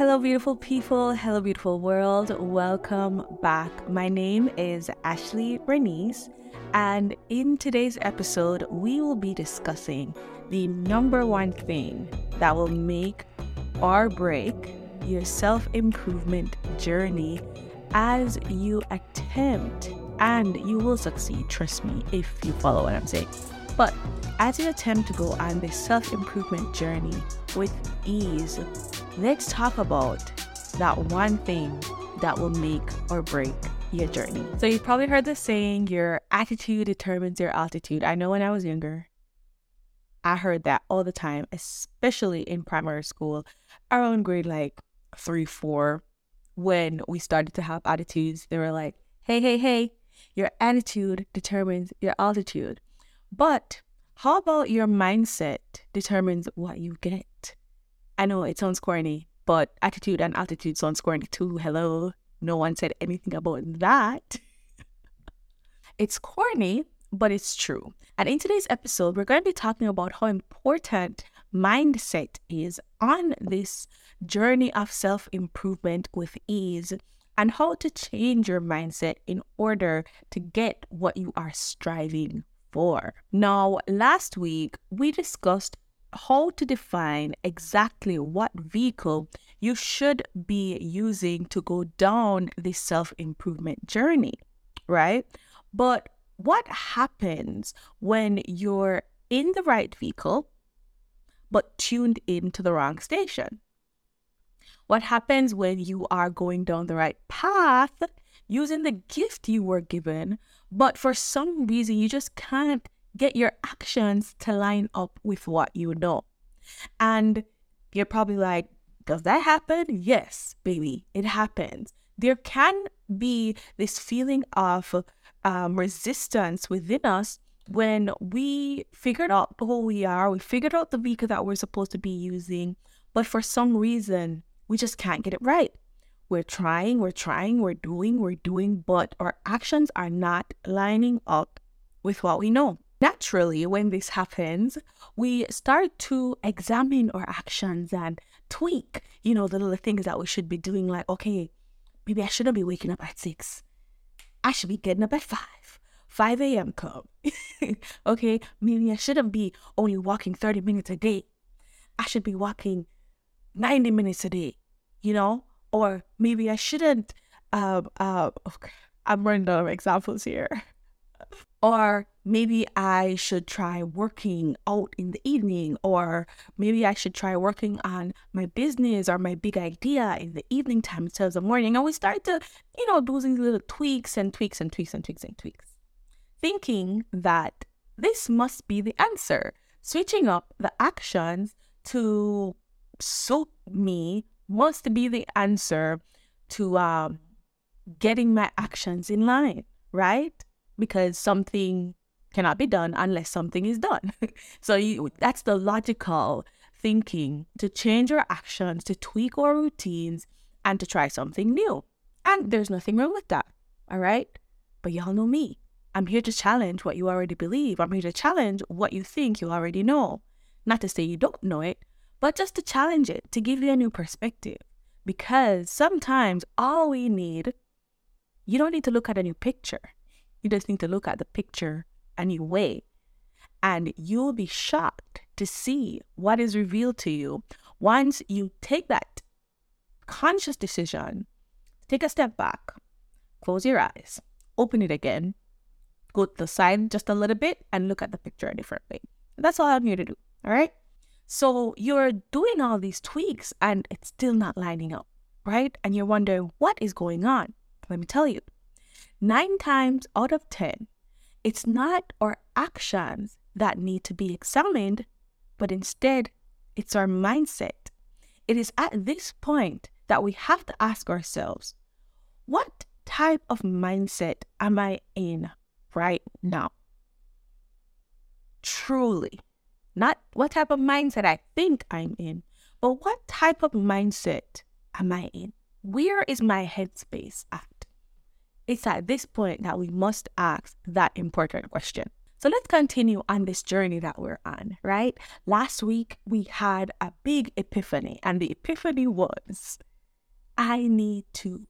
Hello, beautiful people. Hello, beautiful world. Welcome back. My name is Ashley Bernice, and in today's episode, we will be discussing the number one thing that will make or break your self improvement journey as you attempt, and you will succeed, trust me, if you follow what I'm saying. But as you attempt to go on this self improvement journey with ease, let's talk about that one thing that will make or break your journey. So, you've probably heard the saying, your attitude determines your altitude. I know when I was younger, I heard that all the time, especially in primary school, around grade like three, four, when we started to have attitudes. They were like, hey, hey, hey, your attitude determines your altitude. But how about your mindset determines what you get? I know it sounds corny, but attitude and altitude sounds corny too. Hello. No one said anything about that. it's corny, but it's true. And in today's episode, we're going to be talking about how important mindset is on this journey of self improvement with ease and how to change your mindset in order to get what you are striving for. Now, last week we discussed how to define exactly what vehicle you should be using to go down the self improvement journey, right? But what happens when you're in the right vehicle but tuned into the wrong station? What happens when you are going down the right path using the gift you were given, but for some reason you just can't get your actions to line up with what you know. And you're probably like, does that happen? Yes, baby, it happens. There can be this feeling of um, resistance within us when we figured out who we are, we figured out the vehicle that we're supposed to be using, but for some reason, we just can't get it right. We're trying, we're trying, we're doing, we're doing, but our actions are not lining up with what we know. Naturally, when this happens, we start to examine our actions and tweak, you know, the little things that we should be doing, like, okay, maybe I shouldn't be waking up at six. I should be getting up at five. 5 a.m. come. okay, maybe I shouldn't be only walking 30 minutes a day. I should be walking 90 minutes a day, you know? or maybe I shouldn't. Um, uh, okay, I'm running out of examples here. or maybe I should try working out in the evening, or maybe I should try working on my business or my big idea in the evening time instead of the morning. And we start to, you know, do these little tweaks and tweaks and tweaks and tweaks and tweaks, thinking that this must be the answer. Switching up the actions to suit me must be the answer to um, getting my actions in line, right? Because something cannot be done unless something is done. so you, that's the logical thinking to change our actions, to tweak our routines, and to try something new. And there's nothing wrong with that, all right? But y'all know me. I'm here to challenge what you already believe. I'm here to challenge what you think you already know. Not to say you don't know it, but just to challenge it, to give you a new perspective. Because sometimes all we need, you don't need to look at a new picture. You just need to look at the picture and you way. And you'll be shocked to see what is revealed to you once you take that conscious decision, take a step back, close your eyes, open it again, go to the side just a little bit, and look at the picture a different way. That's all I'm here to do. All right. So you're doing all these tweaks and it's still not lining up, right? And you're wondering what is going on. Let me tell you nine times out of 10, it's not our actions that need to be examined, but instead, it's our mindset. It is at this point that we have to ask ourselves, what type of mindset am I in right now? Truly, not what type of mindset I think I'm in, but what type of mindset am I in? Where is my headspace at? It's at this point that we must ask that important question. So let's continue on this journey that we're on, right? Last week we had a big epiphany, and the epiphany was I need to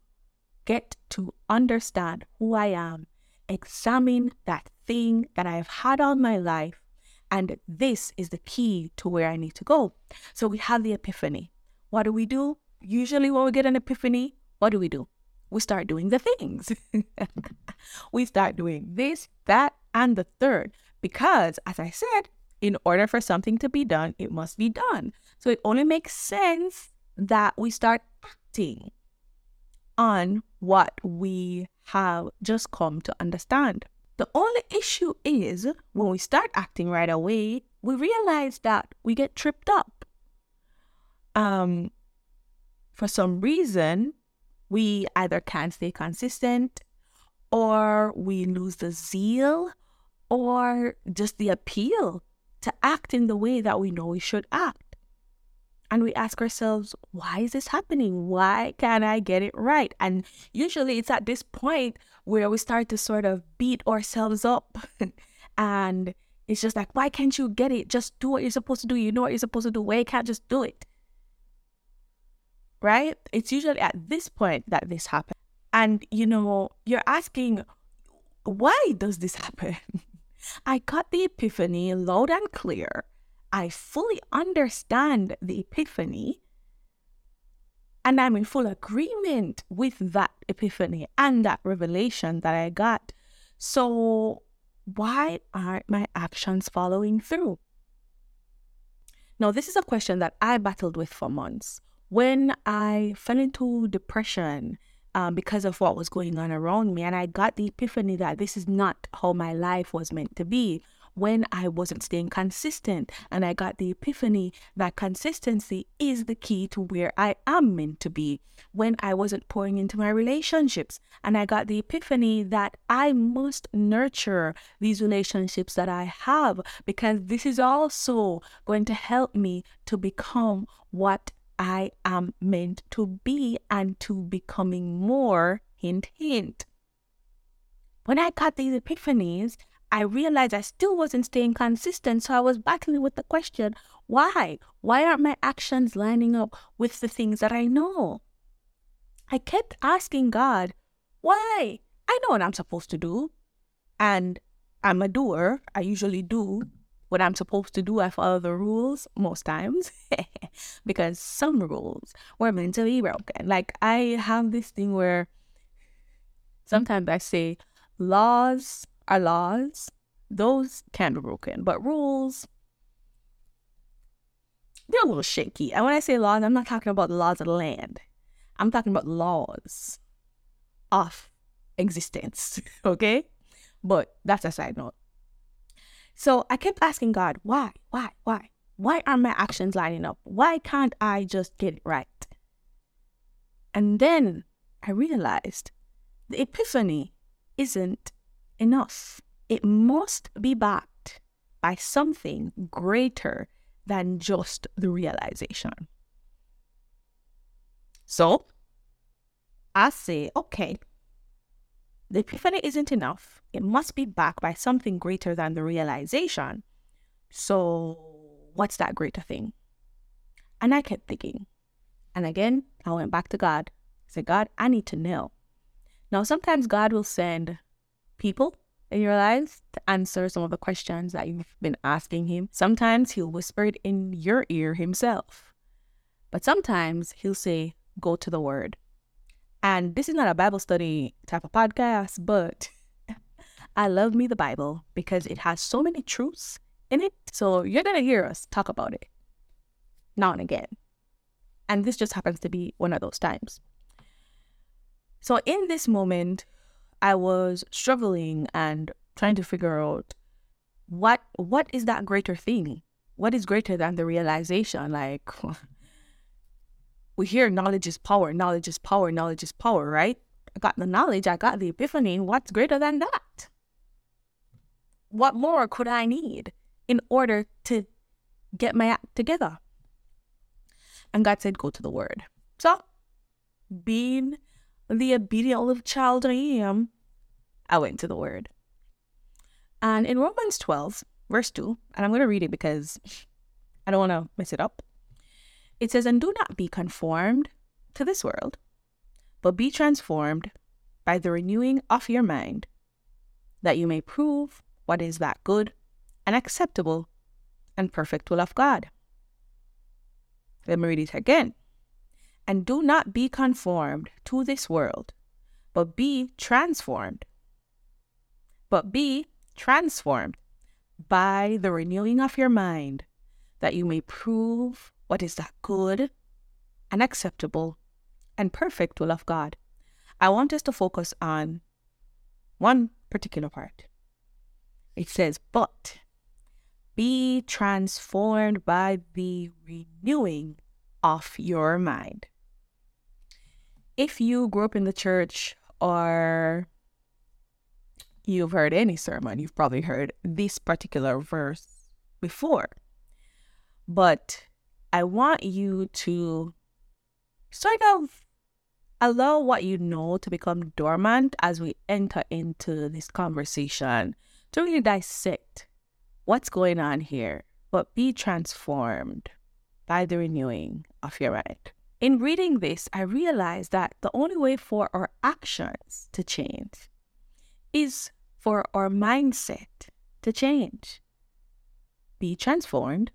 get to understand who I am, examine that thing that I've had all my life, and this is the key to where I need to go. So we have the epiphany. What do we do? Usually, when we get an epiphany, what do we do? We start doing the things. we start doing this, that, and the third. Because, as I said, in order for something to be done, it must be done. So it only makes sense that we start acting on what we have just come to understand. The only issue is when we start acting right away, we realize that we get tripped up. Um, for some reason, we either can't stay consistent or we lose the zeal or just the appeal to act in the way that we know we should act. And we ask ourselves, why is this happening? Why can't I get it right? And usually it's at this point where we start to sort of beat ourselves up. and it's just like, why can't you get it? Just do what you're supposed to do. You know what you're supposed to do. Why can't just do it? Right? It's usually at this point that this happens. And, you know, you're asking, why does this happen? I got the epiphany loud and clear. I fully understand the epiphany. And I'm in full agreement with that epiphany and that revelation that I got. So, why aren't my actions following through? Now, this is a question that I battled with for months. When I fell into depression um, because of what was going on around me. And I got the epiphany that this is not how my life was meant to be when I wasn't staying consistent. And I got the epiphany that consistency is the key to where I am meant to be when I wasn't pouring into my relationships. And I got the epiphany that I must nurture these relationships that I have because this is also going to help me to become what I am meant to be and to becoming more, hint, hint. When I got these epiphanies, I realized I still wasn't staying consistent. So I was battling with the question why? Why aren't my actions lining up with the things that I know? I kept asking God, why? I know what I'm supposed to do. And I'm a doer. I usually do what I'm supposed to do. I follow the rules most times because some rules were meant to be broken. Like I have this thing where sometimes I say laws are laws, those can be broken, but rules they're a little shaky. And when I say laws, I'm not talking about the laws of the land. I'm talking about laws of existence. Okay? But that's a side note. So I kept asking God, why, why, why? Why aren't my actions lining up? Why can't I just get it right? And then I realized the epiphany isn't enough. It must be backed by something greater than just the realization. So I say, okay, the epiphany isn't enough. It must be backed by something greater than the realization. So, what's that greater thing? And I kept thinking. And again, I went back to God. I said, God, I need to know. Now, sometimes God will send people in your lives to answer some of the questions that you've been asking Him. Sometimes He'll whisper it in your ear Himself. But sometimes He'll say, Go to the Word. And this is not a Bible study type of podcast, but I love me the Bible because it has so many truths in it. So you're going to hear us talk about it now and again. And this just happens to be one of those times. So in this moment, I was struggling and trying to figure out what what is that greater thing? What is greater than the realization? Like we hear knowledge is power, knowledge is power, knowledge is power, right? I got the knowledge, I got the epiphany. What's greater than that? What more could I need in order to get my act together? And God said, Go to the word. So, being the obedient little child I am, I went to the word. And in Romans 12, verse 2, and I'm going to read it because I don't want to mess it up. It says, And do not be conformed to this world, but be transformed by the renewing of your mind, that you may prove what is that good and acceptable and perfect will of God. Let me read it again. And do not be conformed to this world, but be transformed. But be transformed by the renewing of your mind, that you may prove what is that good and acceptable and perfect will of God. I want us to focus on one particular part. It says, but be transformed by the renewing of your mind. If you grew up in the church or you've heard any sermon, you've probably heard this particular verse before. But I want you to sort of allow what you know to become dormant as we enter into this conversation to really dissect what's going on here, but be transformed by the renewing of your mind. In reading this, I realized that the only way for our actions to change is for our mindset to change. Be transformed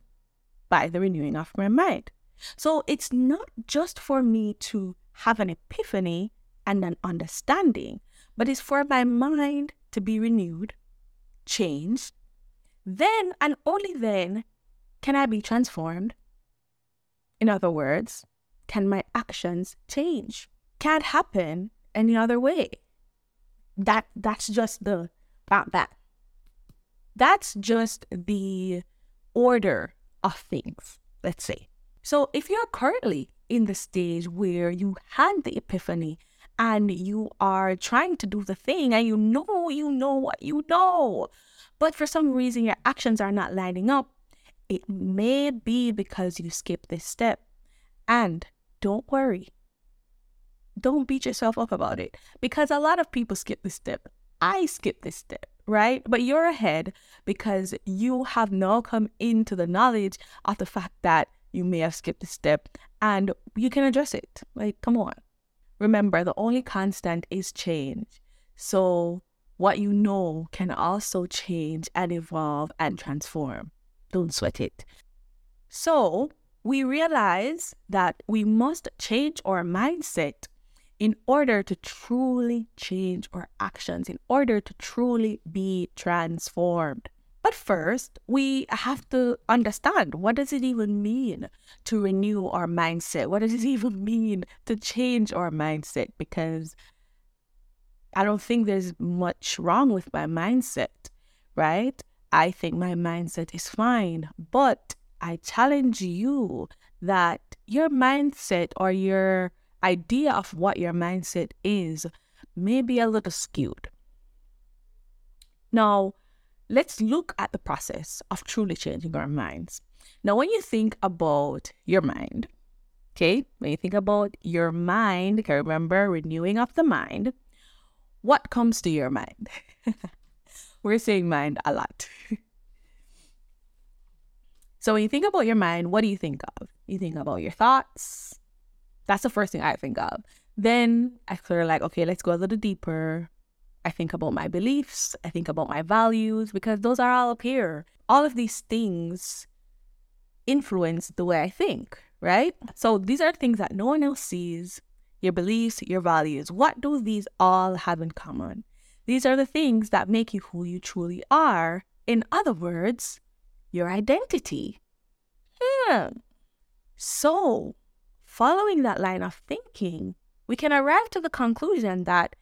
by the renewing of my mind. So it's not just for me to have an epiphany and an understanding, but it's for my mind to be renewed, changed. Then and only then can I be transformed. In other words, can my actions change? Can't happen any other way. That that's just the about that. That's just the order of things, let's say. So if you're currently in the stage where you had the epiphany and you are trying to do the thing and you know you know what you know, but for some reason your actions are not lining up, it may be because you skipped this step. And don't worry. Don't beat yourself up about it because a lot of people skip this step. I skipped this step, right? But you're ahead because you have now come into the knowledge of the fact that you may have skipped a step and you can address it. Like, come on. Remember, the only constant is change. So, what you know can also change and evolve and transform. Don't sweat it. So, we realize that we must change our mindset in order to truly change our actions, in order to truly be transformed. But first, we have to understand what does it even mean to renew our mindset? What does it even mean to change our mindset? Because I don't think there's much wrong with my mindset, right? I think my mindset is fine, but I challenge you that your mindset or your idea of what your mindset is may be a little skewed. Now, let's look at the process of truly changing our minds. Now, when you think about your mind, okay, when you think about your mind, okay, remember renewing of the mind, what comes to your mind? We're saying mind a lot. so, when you think about your mind, what do you think of? You think about your thoughts, that's the first thing I think of. Then I sort of like, okay, let's go a little deeper. I think about my beliefs. I think about my values because those are all up here. All of these things influence the way I think, right? So these are things that no one else sees your beliefs, your values. What do these all have in common? These are the things that make you who you truly are. In other words, your identity. Hmm. So, following that line of thinking, we can arrive to the conclusion that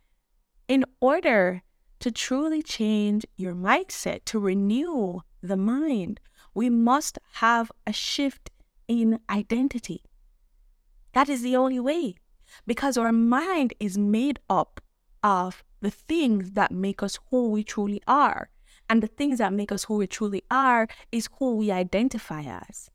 in order to truly change your mindset, to renew the mind, we must have a shift in identity. That is the only way because our mind is made up of the things that make us who we truly are. And the things that make us who we truly are is who we identify as.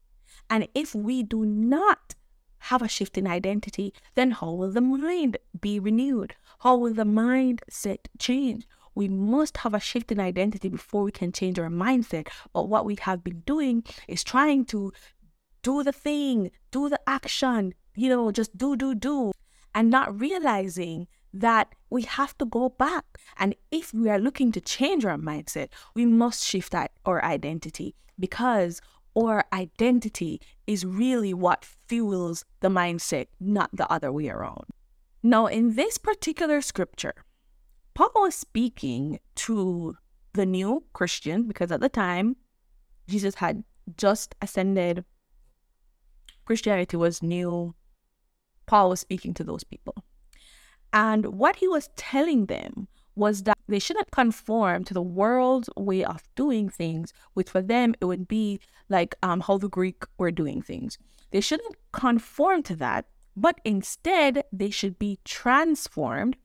And if we do not have a shift in identity, then how will the mind be renewed? How will the mindset change? We must have a shift in identity before we can change our mindset. But what we have been doing is trying to do the thing, do the action, you know, just do, do, do. and not realizing that we have to go back. And if we are looking to change our mindset, we must shift our, identity because our identity is really what fuels the mindset, not the other way around. Now, in this particular scripture, Paul was speaking to the new Christian because at the time, Jesus had just ascended. Christianity was new. Paul was speaking to those people. And what he was telling them was that they shouldn't conform to the world's way of doing things, which for them it would be like um, how the Greek were doing things. They shouldn't conform to that, but instead they should be transformed,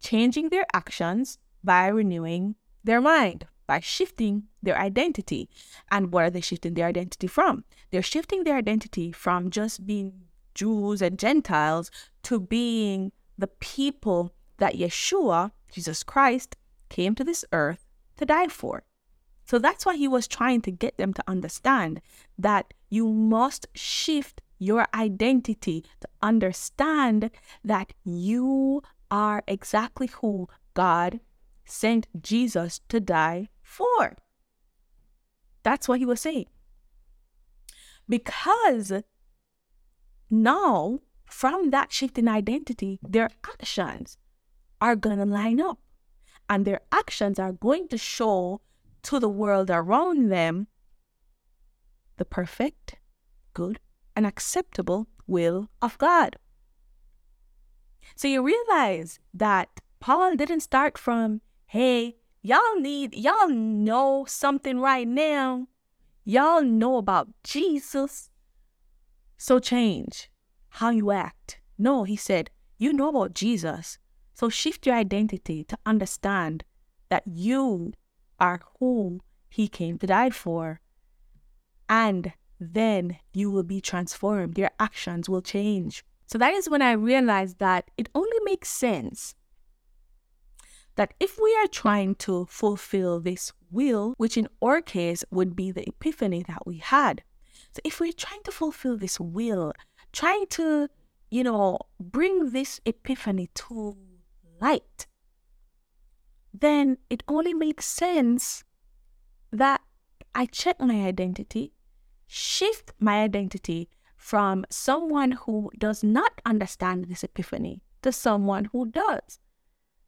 changing their actions by renewing their mind, by shifting their identity. And where are they shifting their identity from? They're shifting their identity from just being Jews and Gentiles to being the people that Yeshua, Jesus Christ, came to this earth to die for. So that's why he was trying to get them to understand that you must shift your identity to understand that you are exactly who God sent Jesus to die for. That's what he was saying. Because now from that shift in identity, their actions are going to line up. And their actions are going to show to the world around them the perfect, good, and acceptable will of God. So you realize that Paul didn't start from, hey, y'all need, y'all know something right now. Y'all know about Jesus. So change how you act. No, he said, you know about Jesus. So shift your identity to understand that you are who he came to die for. And then you will be transformed. Your actions will change. So that is when I realized that it only makes sense that if we are trying to fulfill this will, which in our case would be the epiphany that we had. So if we're trying to fulfill this will trying to, you know, bring this epiphany to light, then it only makes sense that I check my identity, shift my identity from someone who does not understand this epiphany to someone who does.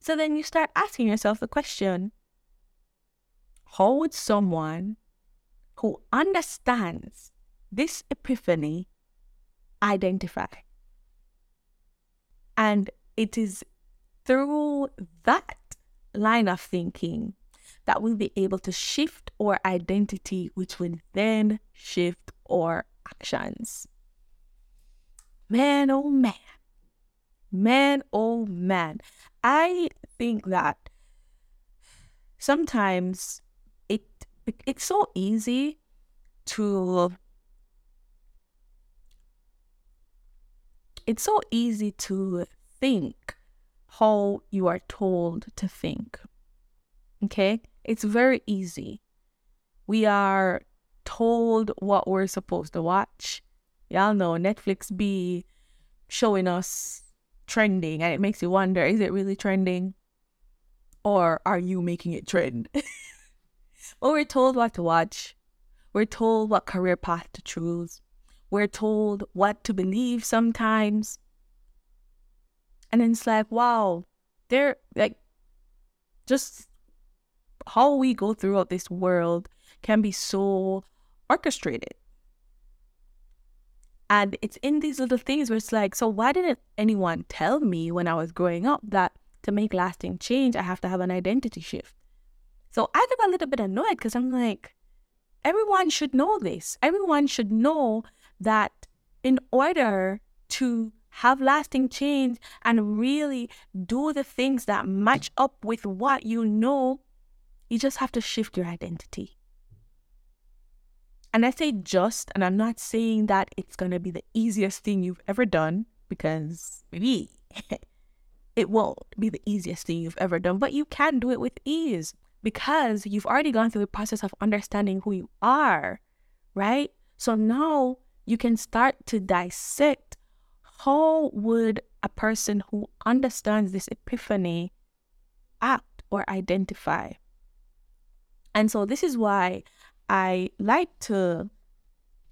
So then you start asking yourself the question how would someone who understands this epiphany identify. And it is through that line of thinking that we'll be able to shift our identity, which will then shift our actions. Man, oh man. Man, oh man. I think that sometimes it it's so easy to it's so easy to think how you are told to think. Okay? It's very easy. We are told what we're supposed to watch. Y'all know Netflix be showing us trending and it makes you wonder is it really trending? Or are you making it trend? well, we're told what to watch. We're told what career path to choose. We're told what to believe sometimes. And it's like, wow, they're like, just how we go throughout this world can be so orchestrated. And it's in these little things where it's like, so why didn't anyone tell me when I was growing up that to make lasting change, I have to have an identity shift? So I got a little bit annoyed because I'm like, everyone should know this. Everyone should know that in order to have lasting change and really do the things that match up with what you know, you just have to shift your identity. And I say just, and I'm not saying that it's going to be the easiest thing you've ever done because maybe it won't be the easiest thing you've ever done, but you can do it with ease because you've already gone through the process of understanding who you are, right? So now you can start to dissect how would a person who understands this epiphany act or identify? And so this is why I like to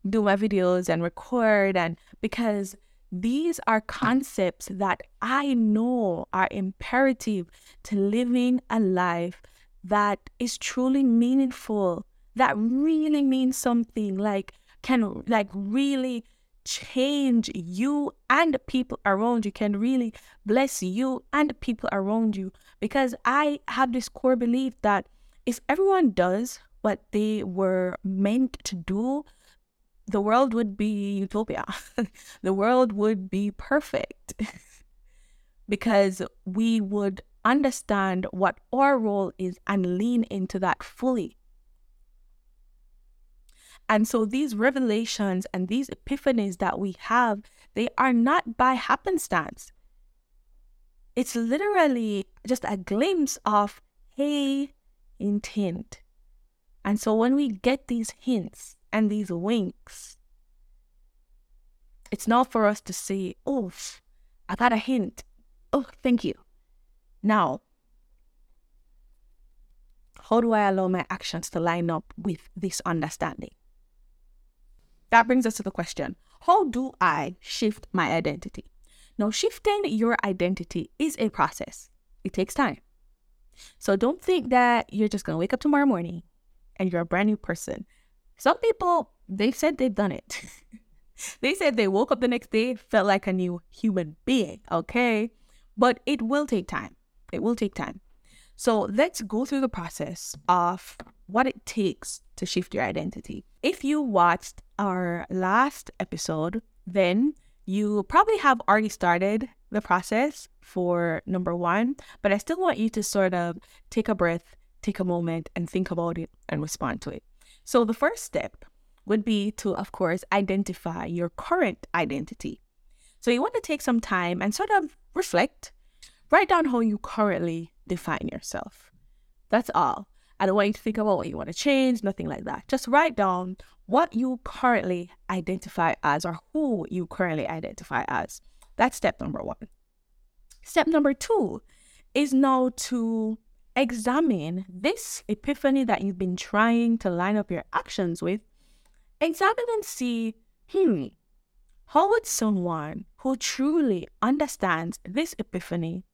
do my videos and record and because these are concepts that I know are imperative to living a life that is truly meaningful, that really means something, like can like really change you and the people around you, can really bless you and the people around you. Because I have this core belief that if everyone does what they were meant to do, the world would be utopia. the world would be perfect because we would understand what our role is and lean into that fully. And so these revelations and these epiphanies that we have, they are not by happenstance. It's literally just a glimpse of, hey, intent. And so when we get these hints, and these winks. It's not for us to say, oh, I got a hint. Oh, thank you. Now, how do I allow my actions to line up with this understanding? That brings us to the question how do I shift my identity? Now, shifting your identity is a process, it takes time. So don't think that you're just going to wake up tomorrow morning and you're a brand new person some people, they've said they've done it. they said they woke up the next day, felt like a new human being, okay? But it will take time. It will take time. So let's go through the process of what it takes to shift your identity. If you watched our last episode, then you probably have already started the process for number one, but I still want you to sort of take a breath, take a moment, and think about it and respond to it. So the first step would be to, of course, identify your current identity. So you want to take some time and sort of reflect, write down how you currently define yourself. That's all. I don't want you to think about what you want to change, nothing like that. Just write down what you currently identify as or who you currently identify as. That's step number one. Step number two is now to examine this epiphany that you've been trying to line up your actions with, examine and see, hmm, how would someone who truly understands this epiphany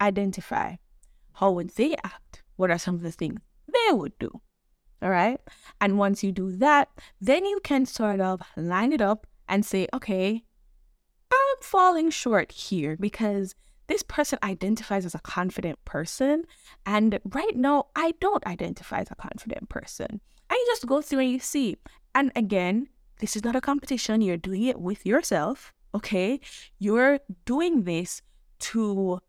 identify? How would they act? What are some of the things they would do? All right. And once you do that, then you can sort of line it up and say, okay, I'm falling short here because this person identifies as a confident person. And right now, I don't identify as a confident person. And you just go through and you see. And again, this is not a competition. You're doing it with yourself. Okay. You're doing this to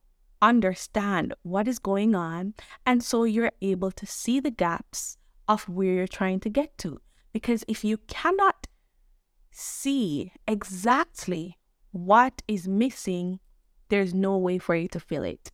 understand what is going on. And so you're able to see the gaps of where you're trying to get to. Because if you cannot see exactly what is missing there's no way for you to feel it.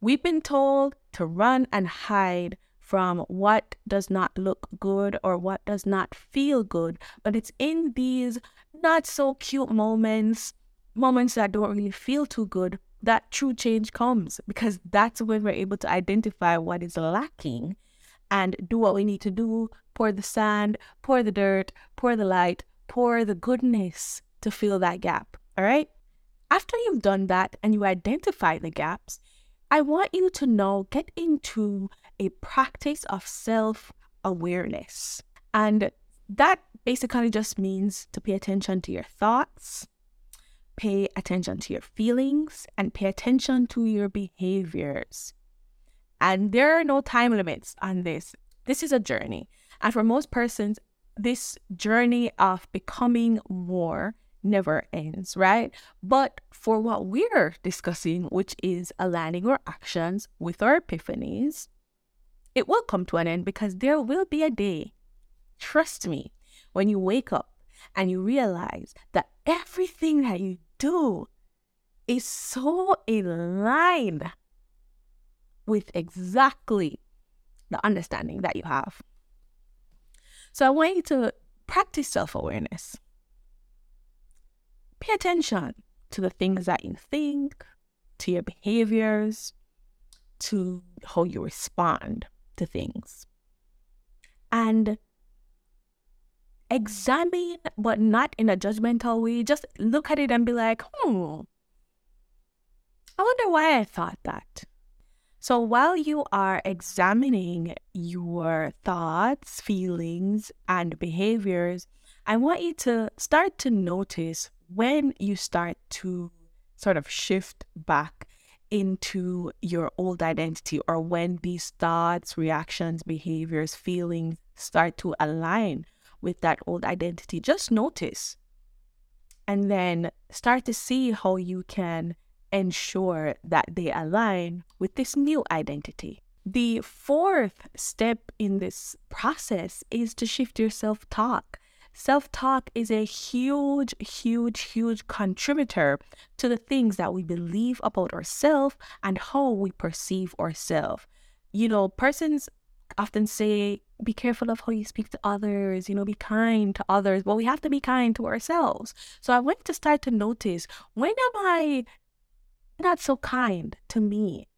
We've been told to run and hide from what does not look good or what does not feel good, but it's in these not so cute moments, moments that don't really feel too good, that true change comes because that's when we're able to identify what is lacking and do what we need to do pour the sand, pour the dirt, pour the light, pour the goodness to fill that gap. All right. After you've done that and you identify the gaps, I want you to now get into a practice of self awareness. And that basically just means to pay attention to your thoughts, pay attention to your feelings, and pay attention to your behaviors. And there are no time limits on this. This is a journey. And for most persons, this journey of becoming more never ends, right? But for what we're discussing, which is aligning our actions with our epiphanies, it will come to an end because there will be a day, trust me, when you wake up and you realize that everything that you do is so in line with exactly the understanding that you have. So I want you to practice self awareness pay attention. to the things that you think, to your behaviors, to how you respond to things. And examine, but not in a judgmental way. Just look at it and be like, hmm, I wonder why I thought that. So while you are examining your thoughts, feelings, and behaviors, I want you to start to notice when you start to sort of shift back into your old identity or when these thoughts, reactions, behaviors, feelings start to align with that old identity. Just notice and then start to see how you can ensure that they align with this new identity. The fourth step in this process is to shift your self talk. Self talk is a huge, huge, huge contributor to the things that we believe about ourselves and how we perceive ourselves. You know, persons often say, be careful of how you speak to others, you know, be kind to others. But we have to be kind to ourselves. So I went to start to notice when am I not so kind to me?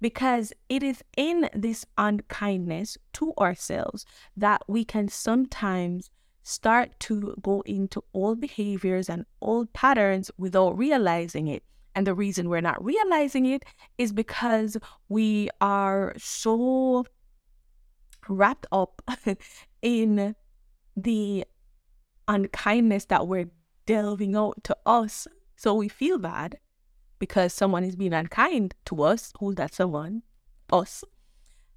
Because it is in this unkindness to ourselves that we can sometimes start to go into old behaviors and old patterns without realizing it. And the reason we're not realizing it is because we are so wrapped up in the unkindness that we're delving out to us. So we feel bad because someone is being unkind to us. Who's that someone? Us.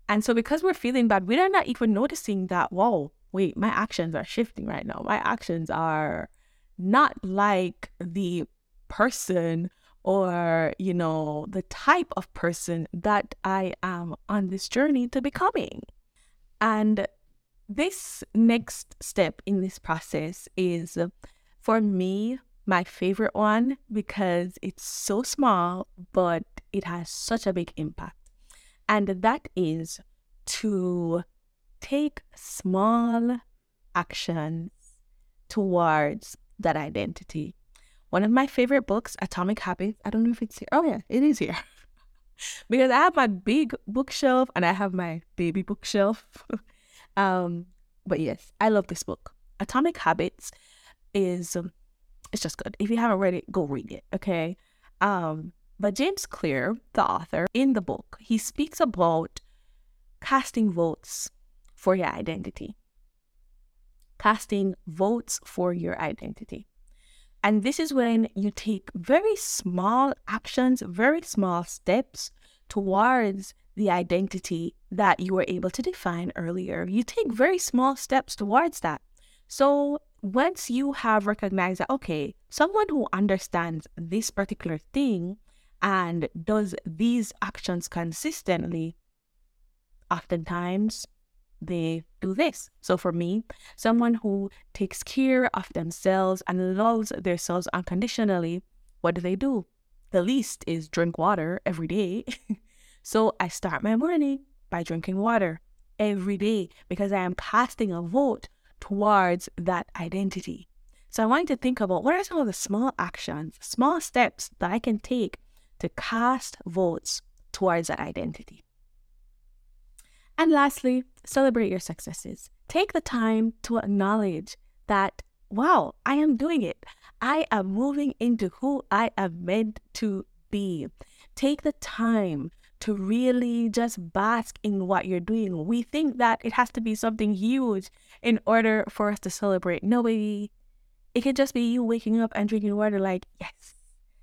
And so because we're feeling bad, we're not even noticing that, whoa, wait, my actions are shifting right now. My actions are not like the person or, you know, the type of person that I am on this journey to becoming. And this next step in this process is for me my favorite one because it's so small, but it has such a big impact. And that is to take small actions towards that identity. One of my favorite books, Atomic Habits. I don't know if it's here. Oh, yeah, it is here. because I have my big bookshelf and I have my baby bookshelf. um, but yes, I love this book. Atomic Habits is um, it's just good. If you haven't read it, go read it. Okay. Um, but James Clear, the author, in the book, he speaks about casting votes for your identity. Casting votes for your identity. And this is when you take very small actions, very small steps towards the identity that you were able to define earlier. You take very small steps towards that. So once you have recognized that, okay, someone who understands this particular thing and does these actions consistently, oftentimes they do this. So for me, someone who takes care of themselves and loves themselves unconditionally, what do they do? The least is drink water every day. so I start my morning by drinking water every day because I am casting a vote towards that identity. So I want you to think about what are some of the small actions, small steps that I can take to cast votes towards that identity. And lastly, celebrate your successes. Take the time to acknowledge that, wow, I am doing it. I am moving into who I am meant to be. Take the time to really just bask in what you're doing. We think that it has to be something huge in order for us to celebrate. No, baby. It could just be you waking up and drinking water, like, yes,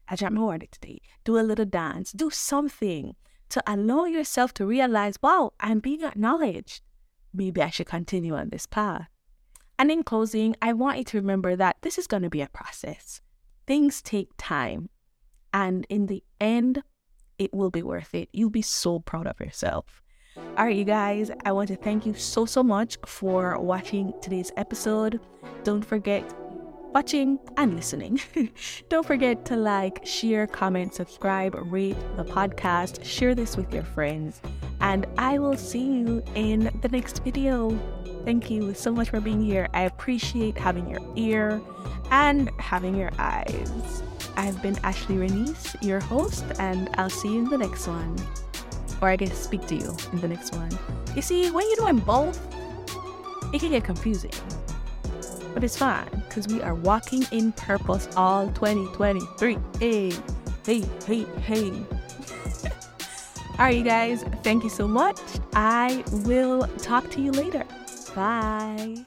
I drank my water today. Do a little dance, do something to allow yourself to realize, wow, I'm being acknowledged. Maybe I should continue on this path. And in closing, I want you to remember that this is going to be a process. Things take time. And in the end, it will be worth it. You'll be so proud of yourself. All right, you guys, I want to thank you so, so much for watching today's episode. Don't forget watching and listening. Don't forget to like, share, comment, subscribe, rate the podcast, share this with your friends, and I will see you in the next video. Thank you so much for being here. I appreciate having your ear and having your eyes. I've been Ashley Renice, your host, and I'll see you in the next one. Or I guess speak to you in the next one. You see, when you're doing both, it can get confusing. But it's fine, because we are walking in purpose all 2023. Hey, hey, hey, hey. all right, you guys, thank you so much. I will talk to you later. Bye.